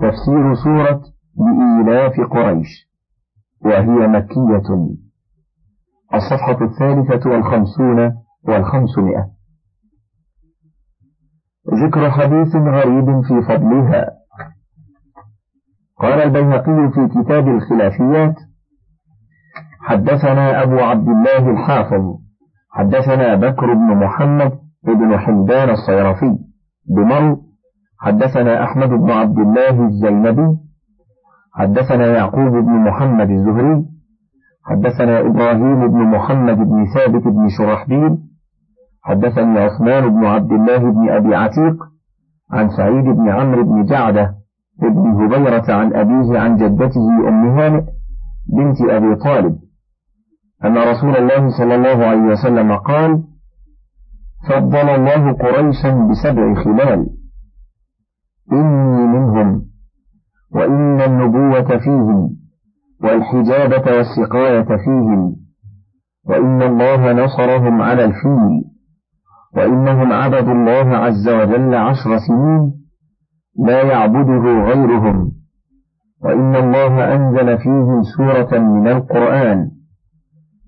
تفسير سورة لإيلاف قريش وهي مكية. الصفحة الثالثة والخمسون والخمسمائة. ذكر حديث غريب في فضلها. قال البيهقي في كتاب الخلافيات حدثنا أبو عبد الله الحافظ حدثنا بكر بن محمد بن حمدان الصيرفي بمر حدثنا أحمد بن عبد الله الزينبي حدثنا يعقوب بن محمد الزهري حدثنا إبراهيم بن محمد بن ثابت بن شرحبيل حدثني عثمان بن عبد الله بن أبي عتيق عن سعيد بن عمرو بن جعدة بن هبيرة عن أبيه عن جدته أم هانئ بنت أبي طالب أن رسول الله صلى الله عليه وسلم قال فضل الله قريشا بسبع خلال. إني منهم وإن النبوة فيهم والحجابة والسقاية فيهم وإن الله نصرهم على الفيل وإنهم عبدوا الله عز وجل عشر سنين لا يعبده غيرهم وإن الله أنزل فيهم سورة من القرآن.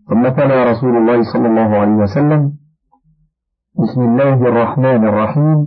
ثم تلا رسول الله صلى الله عليه وسلم بسم الله الرحمن الرحيم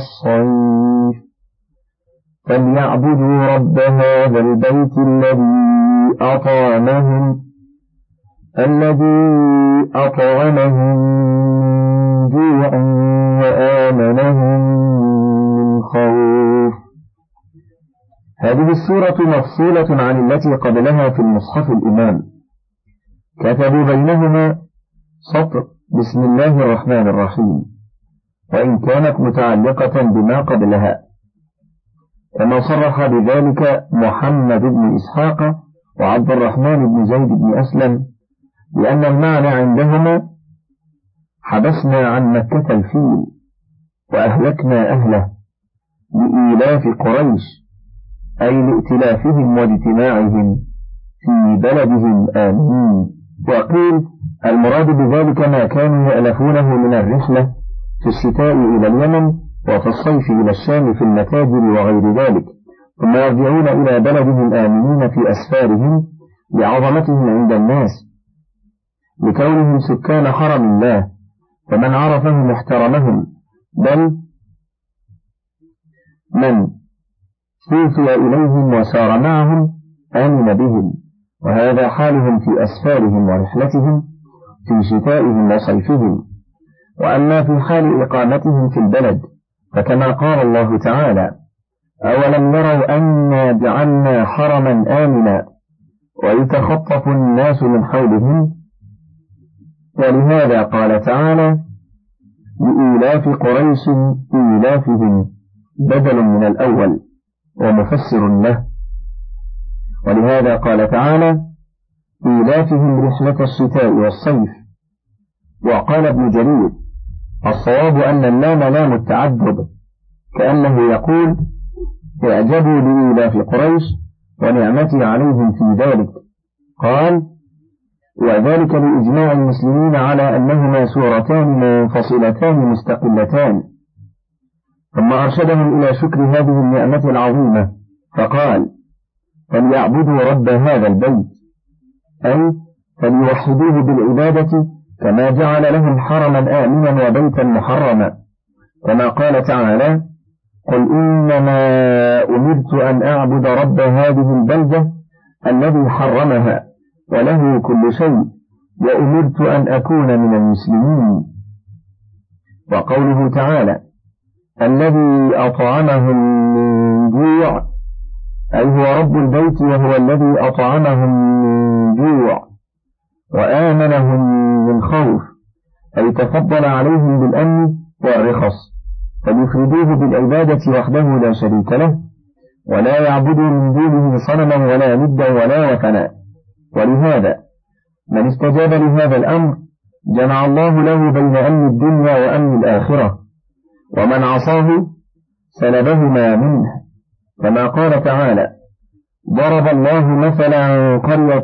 والصيف فليعبدوا رب هذا البيت الذي أطعمهم الذي أطعمهم من جوع وآمنهم من خوف. هذه السورة مفصولة عن التي قبلها في المصحف الإمام. كتبوا بينهما سطر. بسم الله الرحمن الرحيم. وإن كانت متعلقة بما قبلها. كما صرح بذلك محمد بن إسحاق وعبد الرحمن بن زيد بن أسلم لأن المعنى عندهما حبسنا عن مكة الفيل وأهلكنا أهله لإيلاف قريش أي لائتلافهم واجتماعهم في بلدهم آمين. وقيل المراد بذلك ما كانوا يألفونه من الرحلة في الشتاء إلى اليمن وفي الصيف إلى الشام في المتاجر وغير ذلك ثم يرجعون إلى بلدهم آمنين في أسفارهم لعظمتهم عند الناس لكونهم سكان حرم الله فمن عرفهم احترمهم بل من صوفي إليهم وسار معهم آمن بهم وهذا حالهم في أسفارهم ورحلتهم في شتائهم وصيفهم. وأما في حال إقامتهم في البلد فكما قال الله تعالى أولم يروا أنا جعلنا حرما آمنا ويتخطف الناس من حولهم؟ ولهذا قال تعالى لإيلاف قريش إيلافهم بدل من الأول ومفسر له. ولهذا قال تعالى إيلافهم رحلة الشتاء والصيف. وقال ابن جرير الصواب أن اللام لام التعدد كأنه يقول اعجبوا لإيلاف قريش ونعمتي عليهم في ذلك. قال وذلك لإجماع المسلمين على أنهما سورتان منفصلتان مستقلتان. ثم أرشدهم إلى شكر هذه النعمة العظيمة فقال فليعبدوا رب هذا البيت أي فليوحدوه بالعبادة كما جعل لهم حرما آمنا وبيتا محرما. كما قال تعالى قل إنما أمرت أن أعبد رب هذه البلدة الذي حرمها وله كل شيء وأمرت أن أكون من المسلمين. وقوله تعالى الذي أطعمهم من جوع أي هو رب البيت وهو الذي أطعمهم من تفضل عليهم بالأمن والرخص فليفردوه بالعبادة وحده لا شريك له ولا يعبدوا من دونه صنما ولا ندا ولا وثنا ولهذا من استجاب لهذا الأمر جمع الله له بين أمن الدنيا وأمن الآخرة ومن عصاه سلبهما منه. كما قال تعالى ضرب الله مثلا قرية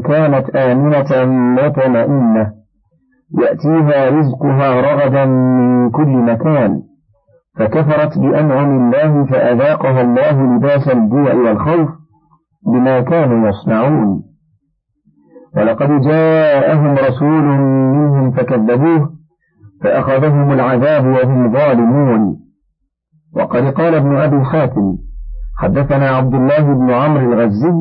كانت آمنة مطمئنة. يأتيها رزقها رغدا من كل مكان. فكفرت بأنعم الله فأذاقها الله لباس الجوع والخوف بما كانوا يصنعون. ولقد جاءهم رسول منهم فكذبوه فأخذهم العذاب وهم ظالمون. وقد قال ابن أبي حاتم حدثنا عبد الله بن عمرو الغزي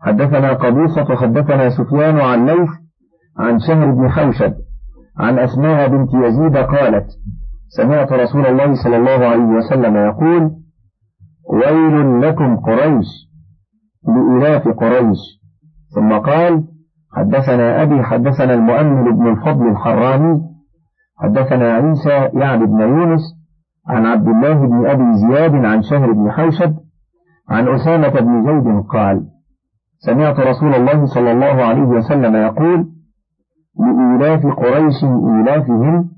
حدثنا قبيصة حدثنا سفيان عن ليث عن شهر بن خوشب عن أسماء بنت يزيد قالت سمعت رسول الله صلى الله عليه وسلم يقول ويل لكم قريش لإلاف قريش. ثم قال حدثنا أبي حدثنا المؤمل بن الفضل الحراني حدثنا عيسى يعني بن يونس عن عبد الله بن أبي زياد عن شهر بن حوشب عن أسامة بن زيد قال سمعت رسول الله صلى الله عليه وسلم يقول لإيلاف قريش إيلافهم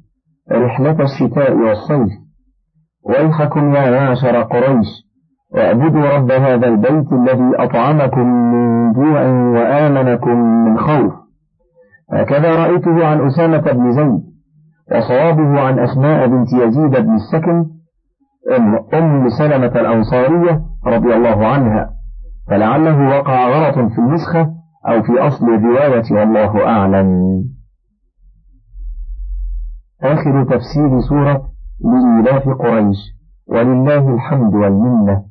رحلة الشتاء والصيف. ويحكم يا معشر قريش اعبدوا رب هذا البيت الذي أطعمكم من جوع وآمنكم من خوف. هكذا رأيته عن أسامة بن زيد وصوابه عن أسماء بنت يزيد بن السكن أم, سلمة الأنصارية رضي الله عنها. فلعله وقع غلط في النسخة أو في أصل الرواية والله أعلم. آخر تفسير سورة لإيلاف قريش ولله الحمد والمنة.